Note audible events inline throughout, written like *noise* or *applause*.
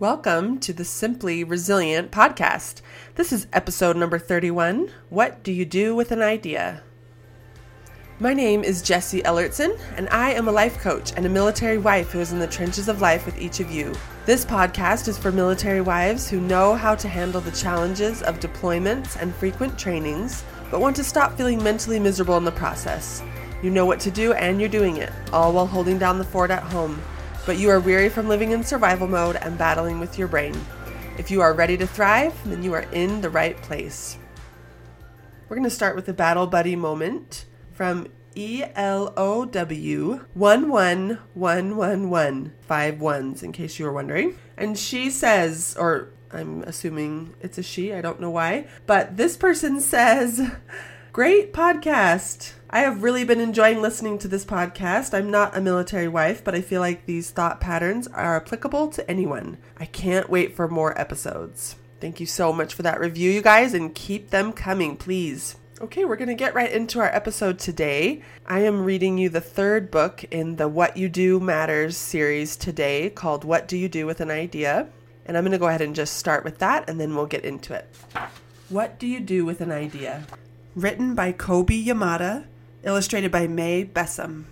Welcome to the Simply Resilient podcast. This is episode number 31 What Do You Do with an Idea? My name is Jessie Ellertson, and I am a life coach and a military wife who is in the trenches of life with each of you. This podcast is for military wives who know how to handle the challenges of deployments and frequent trainings, but want to stop feeling mentally miserable in the process. You know what to do and you're doing it, all while holding down the fort at home, but you are weary from living in survival mode and battling with your brain. If you are ready to thrive, then you are in the right place. We're going to start with the Battle Buddy moment from ELOW 11111, five ones, in case you were wondering. And she says, or I'm assuming it's a she, I don't know why, but this person says, Great podcast. I have really been enjoying listening to this podcast. I'm not a military wife, but I feel like these thought patterns are applicable to anyone. I can't wait for more episodes. Thank you so much for that review, you guys, and keep them coming, please. Okay, we're going to get right into our episode today. I am reading you the third book in the What You Do Matters series today called What Do You Do with an Idea? And I'm going to go ahead and just start with that and then we'll get into it. What Do You Do with an Idea? Written by Kobi Yamada, illustrated by Mae Besom.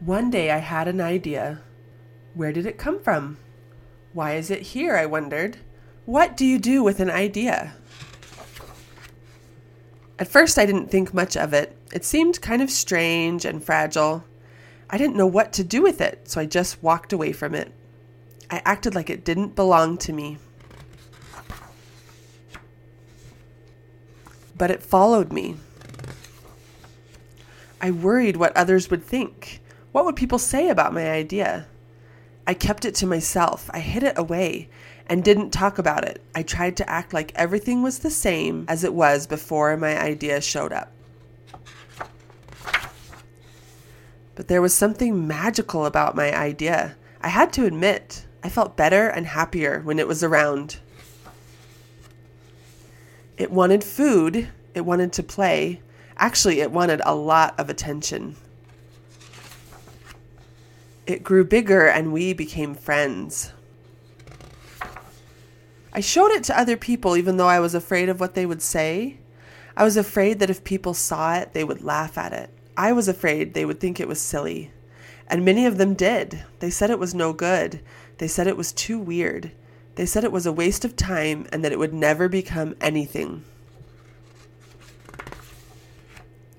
One day I had an idea. Where did it come from? Why is it here? I wondered. What do you do with an idea? At first, I didn't think much of it. It seemed kind of strange and fragile. I didn't know what to do with it, so I just walked away from it. I acted like it didn't belong to me. But it followed me. I worried what others would think. What would people say about my idea? I kept it to myself. I hid it away and didn't talk about it. I tried to act like everything was the same as it was before my idea showed up. But there was something magical about my idea. I had to admit, I felt better and happier when it was around. It wanted food, it wanted to play. Actually, it wanted a lot of attention. It grew bigger and we became friends. I showed it to other people even though I was afraid of what they would say. I was afraid that if people saw it, they would laugh at it. I was afraid they would think it was silly. And many of them did. They said it was no good. They said it was too weird. They said it was a waste of time and that it would never become anything.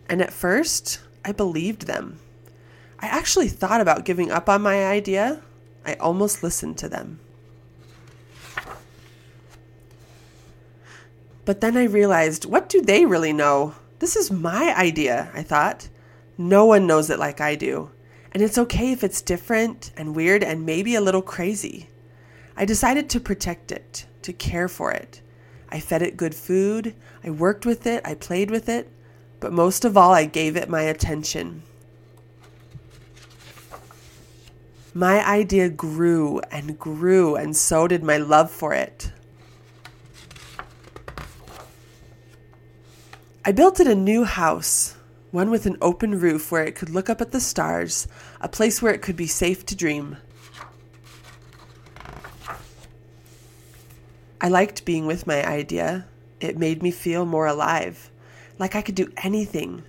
And at first, I believed them. I actually thought about giving up on my idea. I almost listened to them. But then I realized, what do they really know? This is my idea, I thought. No one knows it like I do. And it's okay if it's different and weird and maybe a little crazy. I decided to protect it, to care for it. I fed it good food, I worked with it, I played with it, but most of all, I gave it my attention. My idea grew and grew, and so did my love for it. I built it a new house, one with an open roof where it could look up at the stars, a place where it could be safe to dream. I liked being with my idea. It made me feel more alive, like I could do anything.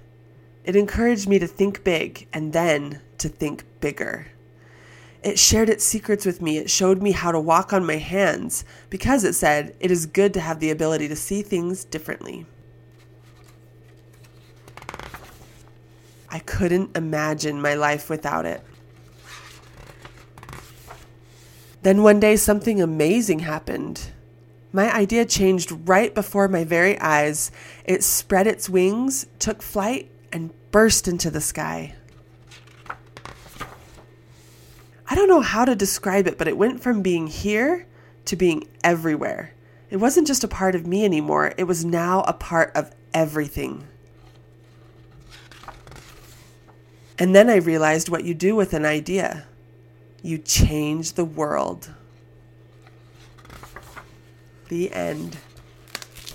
It encouraged me to think big and then to think bigger. It shared its secrets with me. It showed me how to walk on my hands because it said it is good to have the ability to see things differently. I couldn't imagine my life without it. Then one day, something amazing happened. My idea changed right before my very eyes. It spread its wings, took flight, and burst into the sky. I don't know how to describe it, but it went from being here to being everywhere. It wasn't just a part of me anymore, it was now a part of everything. And then I realized what you do with an idea you change the world. The end.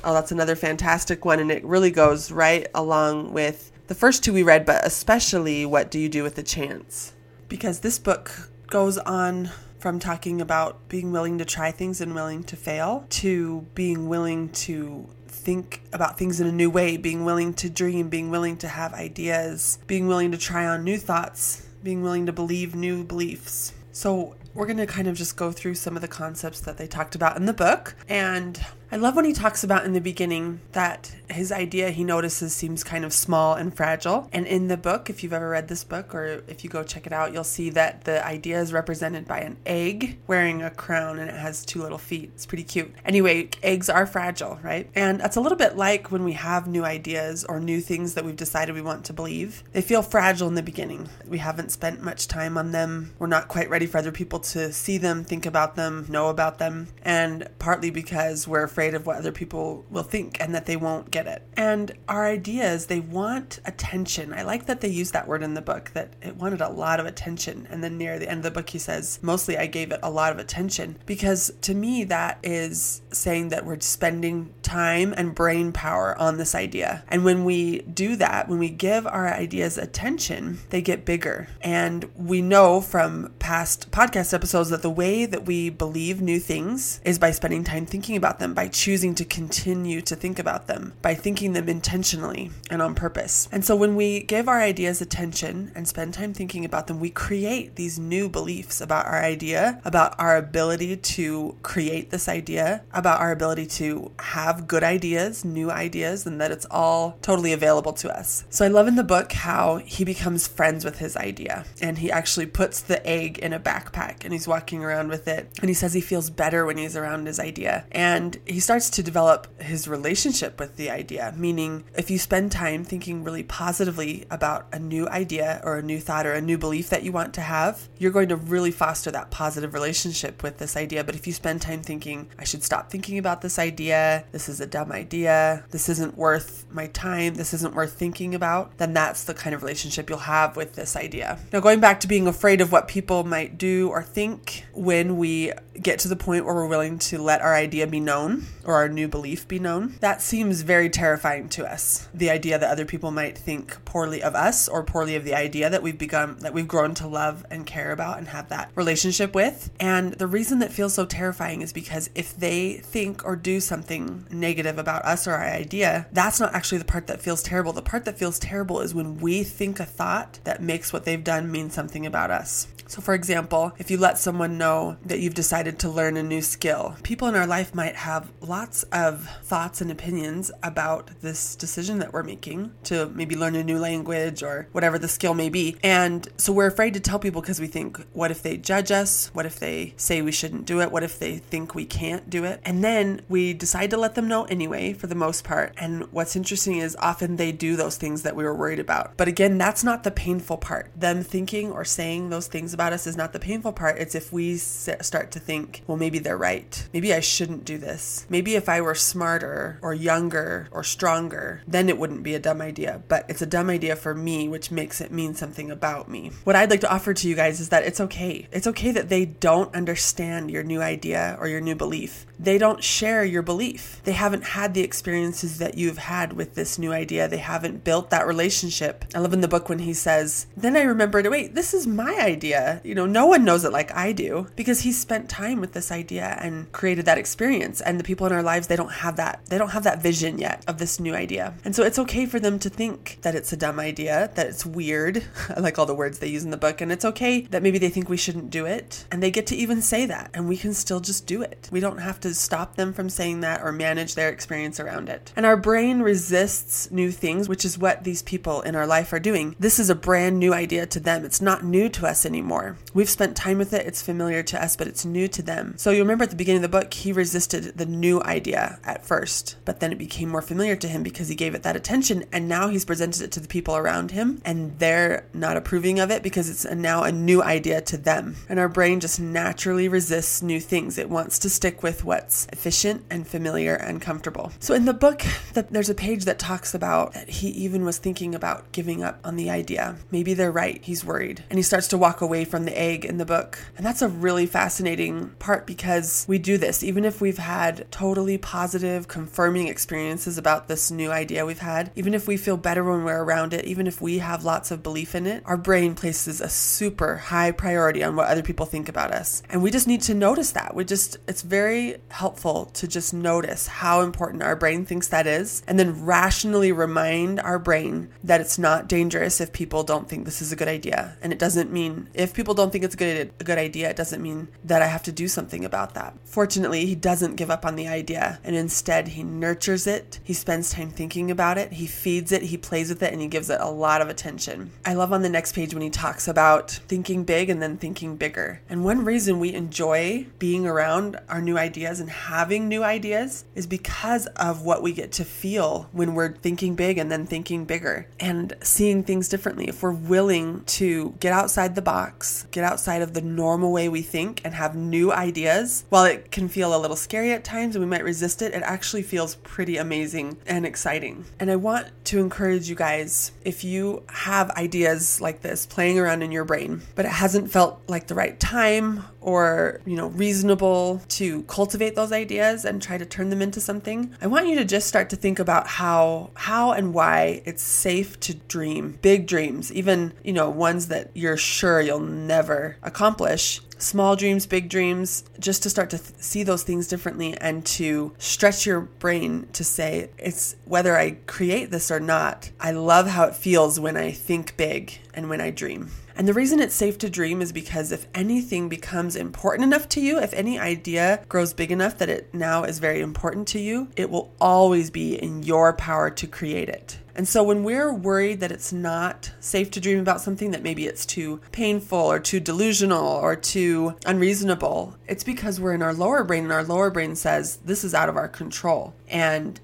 Oh, that's another fantastic one, and it really goes right along with the first two we read, but especially What Do You Do with a Chance? Because this book goes on from talking about being willing to try things and willing to fail to being willing to think about things in a new way, being willing to dream, being willing to have ideas, being willing to try on new thoughts, being willing to believe new beliefs. So, we're going to kind of just go through some of the concepts that they talked about in the book. And I love when he talks about in the beginning that his idea he notices seems kind of small and fragile. And in the book, if you've ever read this book or if you go check it out, you'll see that the idea is represented by an egg wearing a crown and it has two little feet. It's pretty cute. Anyway, eggs are fragile, right? And that's a little bit like when we have new ideas or new things that we've decided we want to believe. They feel fragile in the beginning. We haven't spent much time on them. We're not quite ready for other people to see them, think about them, know about them. And partly because we're afraid afraid of what other people will think and that they won't get it. And our ideas, they want attention. I like that they use that word in the book, that it wanted a lot of attention. And then near the end of the book, he says, mostly I gave it a lot of attention because to me, that is saying that we're spending time and brain power on this idea. And when we do that, when we give our ideas attention, they get bigger. And we know from past podcast episodes that the way that we believe new things is by spending time thinking about them, by choosing to continue to think about them, by thinking them intentionally and on purpose. And so when we give our ideas attention and spend time thinking about them, we create these new beliefs about our idea, about our ability to create this idea, about our ability to have good ideas, new ideas, and that it's all totally available to us. So I love in the book how he becomes friends with his idea and he actually puts the egg in a backpack and he's walking around with it. And he says he feels better when he's around his idea. And he starts to develop his relationship with the idea, meaning if you spend time thinking really positively about a new idea or a new thought or a new belief that you want to have, you're going to really foster that positive relationship with this idea. But if you spend time thinking, I should stop thinking about this idea, this is a dumb idea, this isn't worth my time, this isn't worth thinking about, then that's the kind of relationship you'll have with this idea. Now, going back to being afraid of what people might do or think when we get to the point where we're willing to let our idea be known, or our new belief be known. That seems very terrifying to us. The idea that other people might think poorly of us or poorly of the idea that we've become, that we've grown to love and care about and have that relationship with. And the reason that feels so terrifying is because if they think or do something negative about us or our idea, that's not actually the part that feels terrible. The part that feels terrible is when we think a thought that makes what they've done mean something about us. So, for example, if you let someone know that you've decided to learn a new skill, people in our life might have lots of thoughts and opinions about this decision that we're making to maybe learn a new language or whatever the skill may be. And so we're afraid to tell people because we think, what if they judge us? What if they say we shouldn't do it? What if they think we can't do it? And then we decide to let them know anyway, for the most part. And what's interesting is often they do those things that we were worried about. But again, that's not the painful part. Them thinking or saying those things about us is not the painful part. It's if we start to think, well, maybe they're right. Maybe I shouldn't do this. Maybe if I were smarter or younger or stronger, then it wouldn't be a dumb idea. But it's a dumb idea for me, which makes it mean something about me. What I'd like to offer to you guys is that it's okay. It's okay that they don't understand your new idea or your new belief. They don't share your belief. They haven't had the experiences that you've had with this new idea. They haven't built that relationship. I love in the book when he says, Then I remembered, wait, this is my idea. You know, no one knows it like I do because he spent time with this idea and created that experience. And the people in our lives, they don't have that. They don't have that vision yet of this new idea. And so it's okay for them to think that it's a dumb idea, that it's weird. *laughs* I like all the words they use in the book. And it's okay that maybe they think we shouldn't do it. And they get to even say that. And we can still just do it. We don't have to stop them from saying that or manage their experience around it. And our brain resists new things, which is what these people in our life are doing. This is a brand new idea to them. It's not new to us anymore. We've spent time with it, it's familiar to us, but it's new to them. So you remember at the beginning of the book, he resisted the new idea at first, but then it became more familiar to him because he gave it that attention. And now he's presented it to the people around him, and they're not approving of it because it's now a new idea to them. And our brain just naturally resists new things. It wants to stick with what what's efficient and familiar and comfortable. So in the book, the, there's a page that talks about that he even was thinking about giving up on the idea. Maybe they're right. He's worried. And he starts to walk away from the egg in the book. And that's a really fascinating part because we do this, even if we've had totally positive, confirming experiences about this new idea we've had, even if we feel better when we're around it, even if we have lots of belief in it, our brain places a super high priority on what other people think about us. And we just need to notice that. We just, it's very helpful to just notice how important our brain thinks that is and then rationally remind our brain that it's not dangerous if people don't think this is a good idea. And it doesn't mean, if people don't think it's a good, a good idea, it doesn't mean that I have to do something about that. Fortunately, he doesn't give up on the idea and instead he nurtures it. He spends time thinking about it. He feeds it, he plays with it, and he gives it a lot of attention. I love on the next page when he talks about thinking big and then thinking bigger. And one reason we enjoy being around our new ideas and having new ideas is because of what we get to feel when we're thinking big and then thinking bigger and seeing things differently. If we're willing to get outside the box, get outside of the normal way we think, and have new ideas, while it can feel a little scary at times and we might resist it, it actually feels pretty amazing and exciting. And I want to encourage you guys if you have ideas like this playing around in your brain, but it hasn't felt like the right time or, you know, reasonable to cultivate those ideas and try to turn them into something, I want you to just start to think about how how and why it's safe to dream. Big dreams, even, you know, ones that you're sure you'll never accomplish small dreams, big dreams, just to start to th- see those things differently and to stretch your brain to say, it's whether I create this or not, I love how it feels when I think big and when I dream. And the reason it's safe to dream is because if anything becomes important enough to you, if any idea grows big enough that it now is very important to you, it will always be in your power to create it. And so when we're worried that it's not safe to dream about something, that maybe it's too painful or too delusional or too unreasonable, it's because we're in our lower brain and our lower brain says this is out of our control. And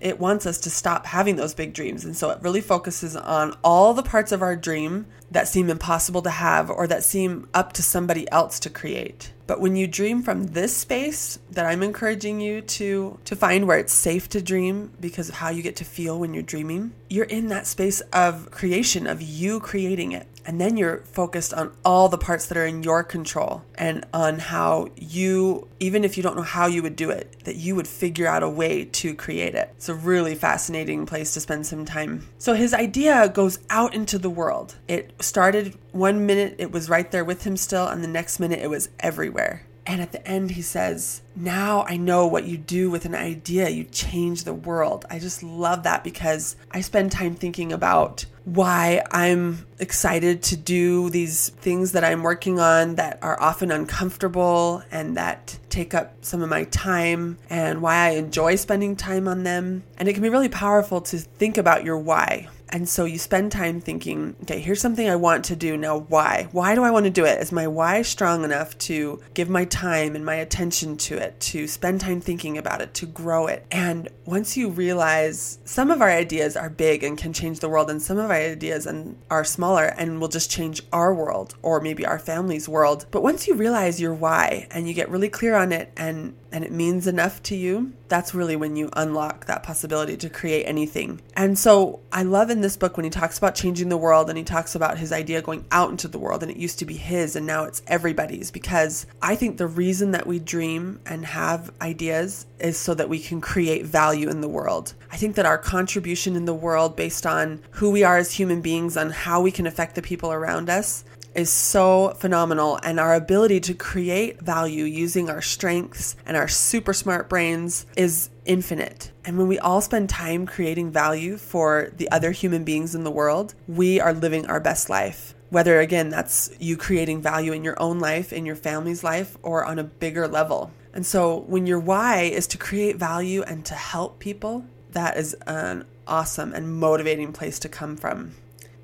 it wants us to stop having those big dreams. And so it really focuses on all the parts of our dream that seem impossible to have or that seem up to somebody else to create. But when you dream from this space that I'm encouraging you to to find where it's safe to dream because of how you get to feel when you're dreaming, you're in that space of creation of you creating it. And then you're focused on all the parts that are in your control and on how you, even if you don't know how you would do it, that you would figure out a way to create it. It's a really fascinating place to spend some time. So his idea goes out into the world. It started one minute, it was right there with him still, and the next minute, it was everywhere. And at the end, he says, Now I know what you do with an idea. You change the world. I just love that because I spend time thinking about why I'm excited to do these things that I'm working on that are often uncomfortable and that take up some of my time, and why I enjoy spending time on them. And it can be really powerful to think about your why. And so you spend time thinking, okay, here's something I want to do. Now, why? Why do I want to do it? Is my why strong enough to give my time and my attention to it, to spend time thinking about it, to grow it? And once you realize some of our ideas are big and can change the world, and some of our ideas and are smaller and will just change our world or maybe our family's world. But once you realize your why and you get really clear on it and and it means enough to you, that's really when you unlock that possibility to create anything. And so I love in this book when he talks about changing the world and he talks about his idea going out into the world and it used to be his and now it's everybody's because I think the reason that we dream and have ideas is so that we can create value in the world. I think that our contribution in the world based on who we are as human beings, on how we can affect the people around us, is so phenomenal and our ability to create value using our strengths and our super smart brains is infinite. And when we all spend time creating value for the other human beings in the world, we are living our best life. Whether again, that's you creating value in your own life, in your family's life, or on a bigger level. And so when your why is to create value and to help people, that is an awesome and motivating place to come from.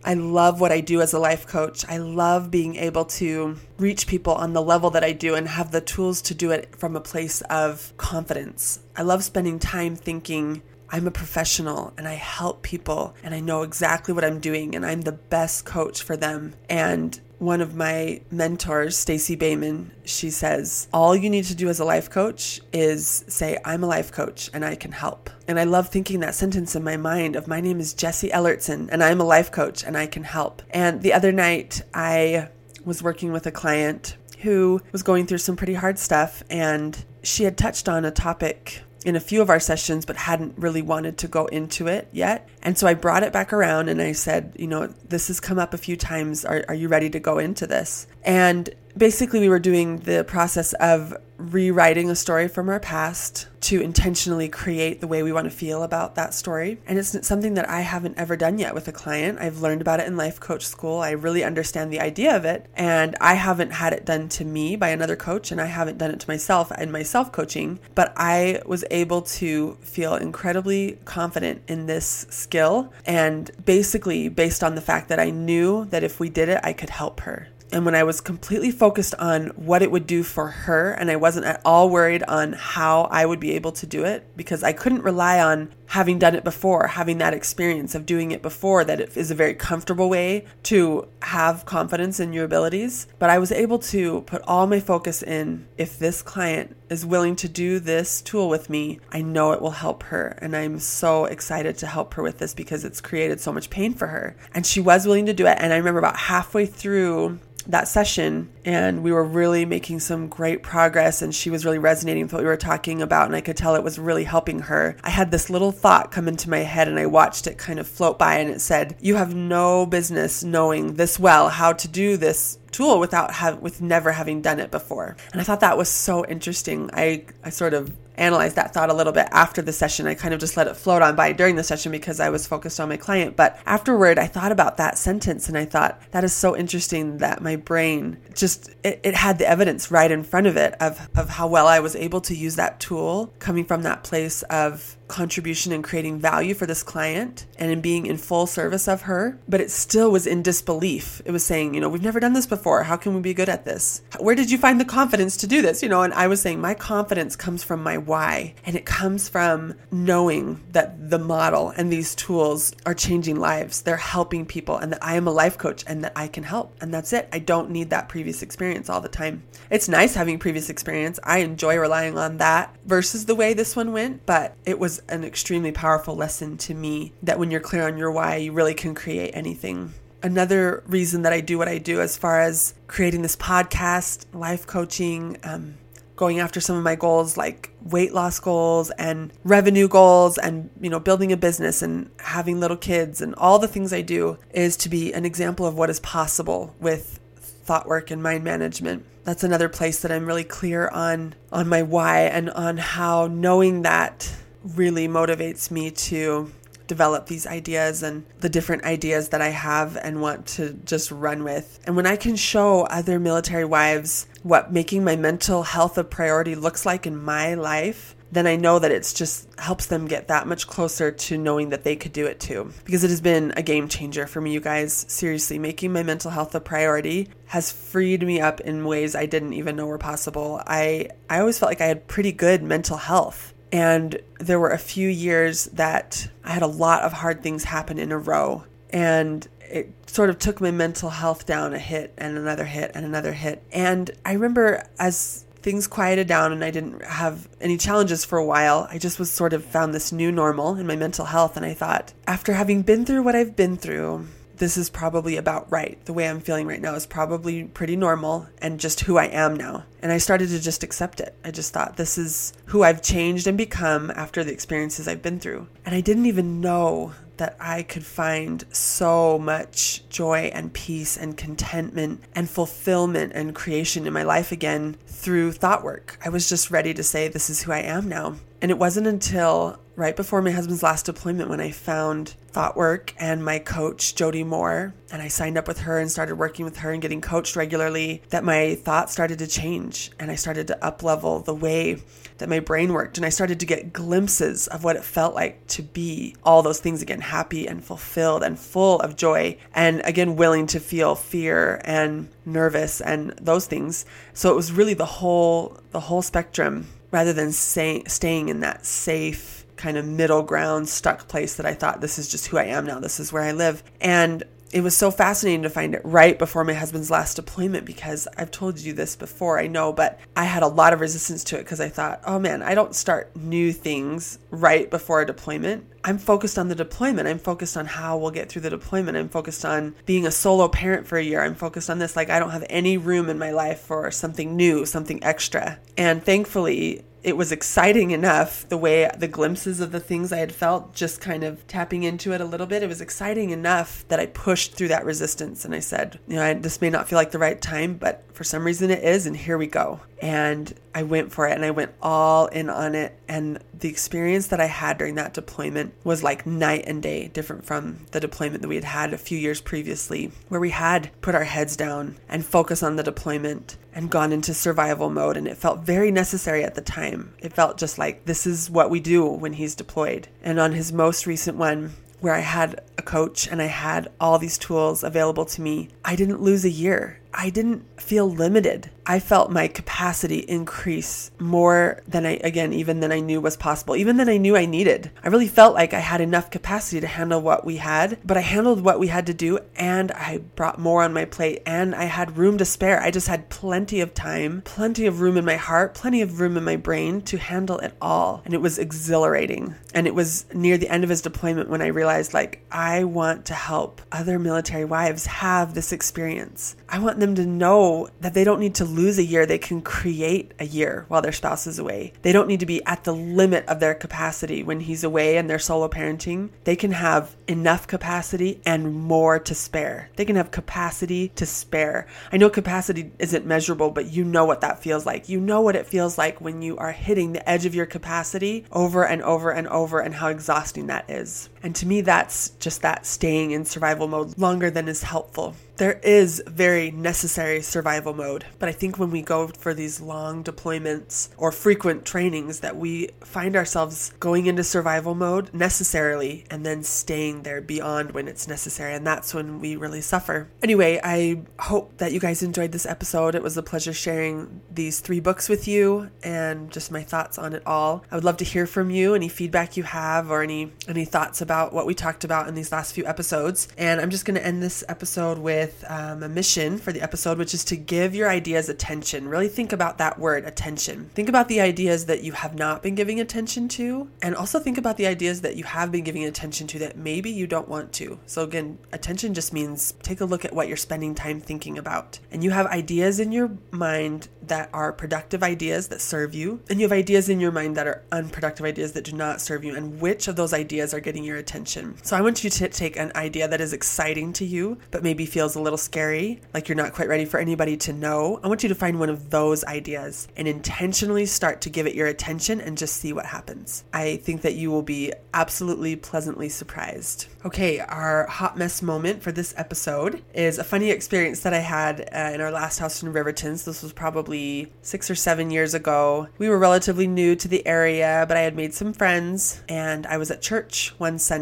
I love what I do as a life coach. I love being able to reach people on the level that I do and have the tools to do it from a place of confidence. I love spending time thinking I'm a professional and I help people and I know exactly what I'm doing and I'm the best coach for them. And one of my mentors, Stacey Boehman, she says, All you need to do as a life coach is say, I'm a life coach and I can help. And I love thinking that sentence in my mind of my name is Jessie Ellertson and I'm a life coach and I can help. And the other night I was working with a client who was going through some pretty hard stuff and she had touched on a topic in a few of our sessions, but hadn't really wanted to go into it yet. And so I brought it back around and I said, you know, this has come up a few times. Are, are you ready to go into this? And basically, we were doing the process of rewriting a story from our past to intentionally create the way we want to feel about that story. And it's something that I haven't ever done yet with a client. I've learned about it in life coach school. I really understand the idea of it. And I haven't had it done to me by another coach, and I haven't done it to myself in my self coaching. But I was able to feel incredibly confident in this skill. And basically, based on the fact that I knew that if we did it, I could help her. And when I was completely focused on what it would do for her, and I wasn't at all worried on how I would be able to do it, because I couldn't rely on having done it before, having that experience of doing it before, that it is a very comfortable way to have confidence in your abilities. But I was able to put all my focus in if this client is willing to do this tool with me, I know it will help her. And I'm so excited to help her with this because it's created so much pain for her. And she was willing to do it. And I remember about halfway through that session and we were really making some great progress and she was really resonating with what we were talking about and I could tell it was really helping her. I had this little thought come into my head and I watched it kind of float by and it said, "You have no business knowing this well how to do this tool without have with never having done it before." And I thought that was so interesting. I I sort of analyze that thought a little bit after the session. I kind of just let it float on by during the session because I was focused on my client. But afterward, I thought about that sentence and I thought that is so interesting that my brain just it, it had the evidence right in front of it of, of how well I was able to use that tool coming from that place of contribution and creating value for this client and in being in full service of her, but it still was in disbelief. It was saying, you know, we've never done this before. How can we be good at this? Where did you find the confidence to do this? You know, and I was saying, my confidence comes from my why, and it comes from knowing that the model and these tools are changing lives. They're helping people, and that I am a life coach and that I can help. And that's it. I don't need that previous experience all the time. It's nice having previous experience. I enjoy relying on that versus the way this one went, but it was an extremely powerful lesson to me that when you're clear on your why, you really can create anything. Another reason that I do what I do as far as creating this podcast, life coaching, um, going after some of my goals like weight loss goals and revenue goals and you know building a business and having little kids and all the things I do is to be an example of what is possible with thought work and mind management. That's another place that I'm really clear on on my why and on how knowing that really motivates me to develop these ideas and the different ideas that I have and want to just run with. And when I can show other military wives what making my mental health a priority looks like in my life, then I know that it's just helps them get that much closer to knowing that they could do it too. Because it has been a game changer for me, you guys. Seriously, making my mental health a priority has freed me up in ways I didn't even know were possible. I I always felt like I had pretty good mental health and there were a few years that I had a lot of hard things happen in a row. And it sort of took my mental health down a hit and another hit and another hit. And I remember as things quieted down and I didn't have any challenges for a while, I just was sort of found this new normal in my mental health. And I thought, after having been through what I've been through, this is probably about right. The way I'm feeling right now is probably pretty normal and just who I am now. And I started to just accept it. I just thought this is who I've changed and become after the experiences I've been through. And I didn't even know that I could find so much joy and peace and contentment and fulfillment and creation in my life again through thought work. I was just ready to say, This is who I am now. And it wasn't until right before my husband's last deployment when I found Thought Work and my coach, Jody Moore, and I signed up with her and started working with her and getting coached regularly, that my thoughts started to change and I started to up level the way that my brain worked. And I started to get glimpses of what it felt like to be all those things again, happy and fulfilled and full of joy, and again, willing to feel fear and nervous and those things. So it was really the whole the whole spectrum rather than say, staying in that safe kind of middle ground stuck place that I thought this is just who I am now. This is where I live. And it was so fascinating to find it right before my husband's last deployment because I've told you this before, I know, but I had a lot of resistance to it because I thought, oh man, I don't start new things right before a deployment. I'm focused on the deployment. I'm focused on how we'll get through the deployment. I'm focused on being a solo parent for a year. I'm focused on this. Like, I don't have any room in my life for something new, something extra. And thankfully, it was exciting enough the way the glimpses of the things I had felt, just kind of tapping into it a little bit. It was exciting enough that I pushed through that resistance and I said, you know, I, this may not feel like the right time, but for some reason it is, and here we go. And I went for it and I went all in on it. And the experience that I had during that deployment was like night and day, different from the deployment that we had had a few years previously, where we had put our heads down and focus on the deployment and gone into survival mode. And it felt very necessary at the time. It felt just like this is what we do when he's deployed. And on his most recent one, where I had a coach and I had all these tools available to me, I didn't lose a year. I didn't feel limited. I felt my capacity increase more than I, again, even than I knew was possible, even than I knew I needed. I really felt like I had enough capacity to handle what we had, but I handled what we had to do and I brought more on my plate and I had room to spare. I just had plenty of time, plenty of room in my heart, plenty of room in my brain to handle it all. And it was exhilarating. And it was near the end of his deployment when I realized, like, I want to help other military wives have this experience. I want them to know that they don't need to lose a year. They can create a year while their spouse is away. They don't need to be at the limit of their capacity when he's away and they're solo parenting. They can have enough capacity and more to spare. They can have capacity to spare. I know capacity isn't measurable, but you know what that feels like. You know what it feels like when you are hitting the edge of your capacity over and over and over and how exhausting that is. And to me, that's just that staying in survival mode longer than is helpful there is very necessary survival mode. But I think when we go for these long deployments or frequent trainings, that we find ourselves going into survival mode necessarily and then staying there beyond when it's necessary. And that's when we really suffer. Anyway, I hope that you guys enjoyed this episode. It was a pleasure sharing these three books with you and just my thoughts on it all. I would love to hear from you, any feedback you have or any any thoughts about what we talked about in these last few episodes. And I'm just going to end this episode with with um, a mission for the episode, which is to give your ideas attention. Really think about that word, attention. Think about the ideas that you have not been giving attention to, and also think about the ideas that you have been giving attention to that maybe you don't want to. So, again, attention just means take a look at what you're spending time thinking about. And you have ideas in your mind that are productive ideas that serve you, and you have ideas in your mind that are unproductive ideas that do not serve you, and which of those ideas are getting your attention. So, I want you to take an idea that is exciting to you, but maybe feels a little scary, like you're not quite ready for anybody to know, I want you to find one of those ideas and intentionally start to give it your attention and just see what happens. I think that you will be absolutely pleasantly surprised. Okay, our hot mess moment for this episode is a funny experience that I had uh, in our last house in Riverton. So this was probably six or seven years ago. We were relatively new to the area, but I had made some friends, and I was at church one Sunday,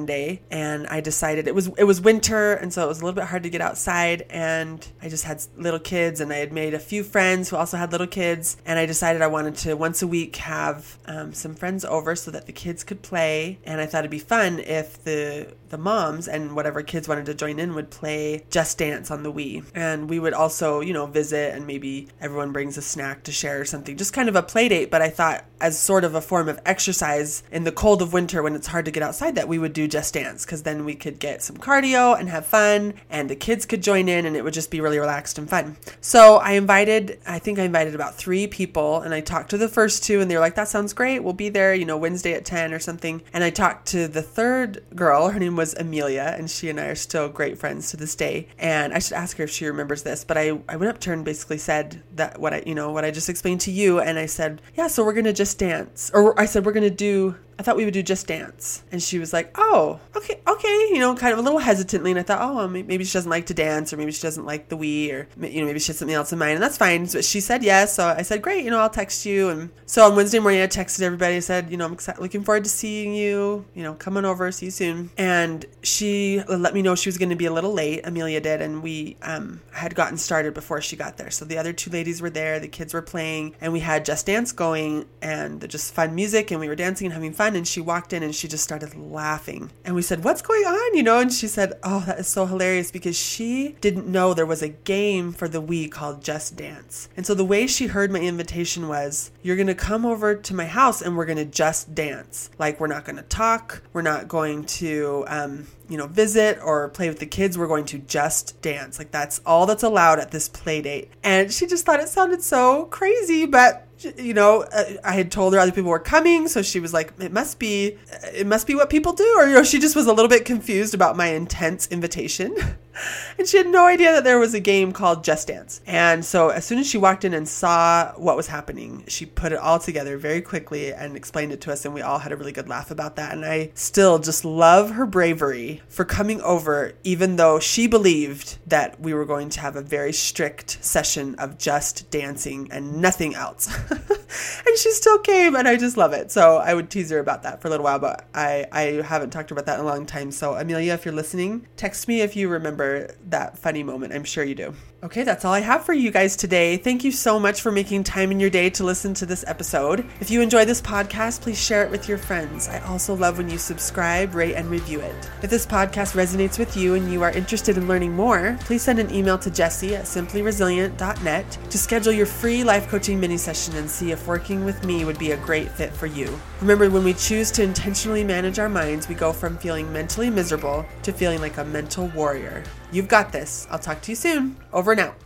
and I decided it was it was winter, and so it was a little bit hard to get outside, and I just had little kids, and I had made a few friends who also had little kids, and I decided I wanted to once a week have um, some friends over so that the kids could play, and I thought it'd be fun if the the moms and whatever kids wanted to join in would play Just Dance on the Wii. And we would also, you know, visit and maybe everyone brings a snack to share or something. Just kind of a play date, but I thought as sort of a form of exercise in the cold of winter when it's hard to get outside that we would do Just Dance because then we could get some cardio and have fun and the kids could join in and it would just be really relaxed and fun. So I invited, I think I invited about three people and I talked to the first two and they were like, that sounds great. We'll be there, you know, Wednesday at 10 or something. And I talked to the third girl, her name was Amelia, and she and I are still great friends to this day. And I should ask her if she remembers this, but I, I went up to her and basically said that what I, you know, what I just explained to you. And I said, yeah, so we're to just dance. Or I said, we're to do I thought we would do Just Dance. And she was like, oh, okay, okay, you know, kind of a little hesitantly. And I thought, oh, maybe she doesn't like to dance, or maybe she doesn't like the Wii, or, you know, maybe she has something else in mind. And that's fine. But she said yes. So I said, great, you know, I'll text you. And so on Wednesday morning, I texted everybody. I said, you know, I'm excited, looking forward to seeing you, you know, come on over, see you soon. And she let me know she was going to be a little late, Amelia did. And we um, had gotten started before she got there. So the other two ladies were there, the kids were playing, and we had Just Dance going and just fun music, and we were dancing and having fun fun. And she walked in and she just started laughing. And we said, What's going on? You know, and she said, Oh, that is so hilarious because she didn't know there was a game for the Wii called Just Dance. And so the way she heard my invitation was, You're going to come over to my house and we're going to just dance. Like, we're not going to talk. We're not going to, um, you know, visit or play with the kids. We're going to just dance. Like that's all that's allowed at this play date. And she just thought it sounded so crazy, but you know, uh, I had told her other people were coming, so she was like, "It must be, it must be what people do," or you know, she just was a little bit confused about my intense invitation, *laughs* and she had no idea that there was a game called Just Dance. And so, as soon as she walked in and saw what was happening, she put it all together very quickly and explained it to us, and we all had a really good laugh about that. And I still just love her bravery for coming over, even though she believed that we were going to have a very strict session of just dancing and nothing else. *laughs* *laughs* and she still came and I just love it. So I would tease her about that for a little while, but I, I haven't talked about that in a long time. So Amelia, if you're listening, text me if you remember that funny moment. I'm sure you do. Okay, that's all I have for you guys today. Thank you so much for making time in your day to listen to this episode. If you enjoy this podcast, please share it with your friends. I also love when you subscribe, rate, and review it. If this podcast resonates with you and you are interested in learning more, please send an email to Jessie at simplyresilient.net to schedule your free life coaching mini session and see working with me would be a great fit for you. Remember, when we choose to intentionally manage our minds, we go from feeling mentally miserable to feeling like a mental warrior. You've got this. I'll talk to you soon. Over and out.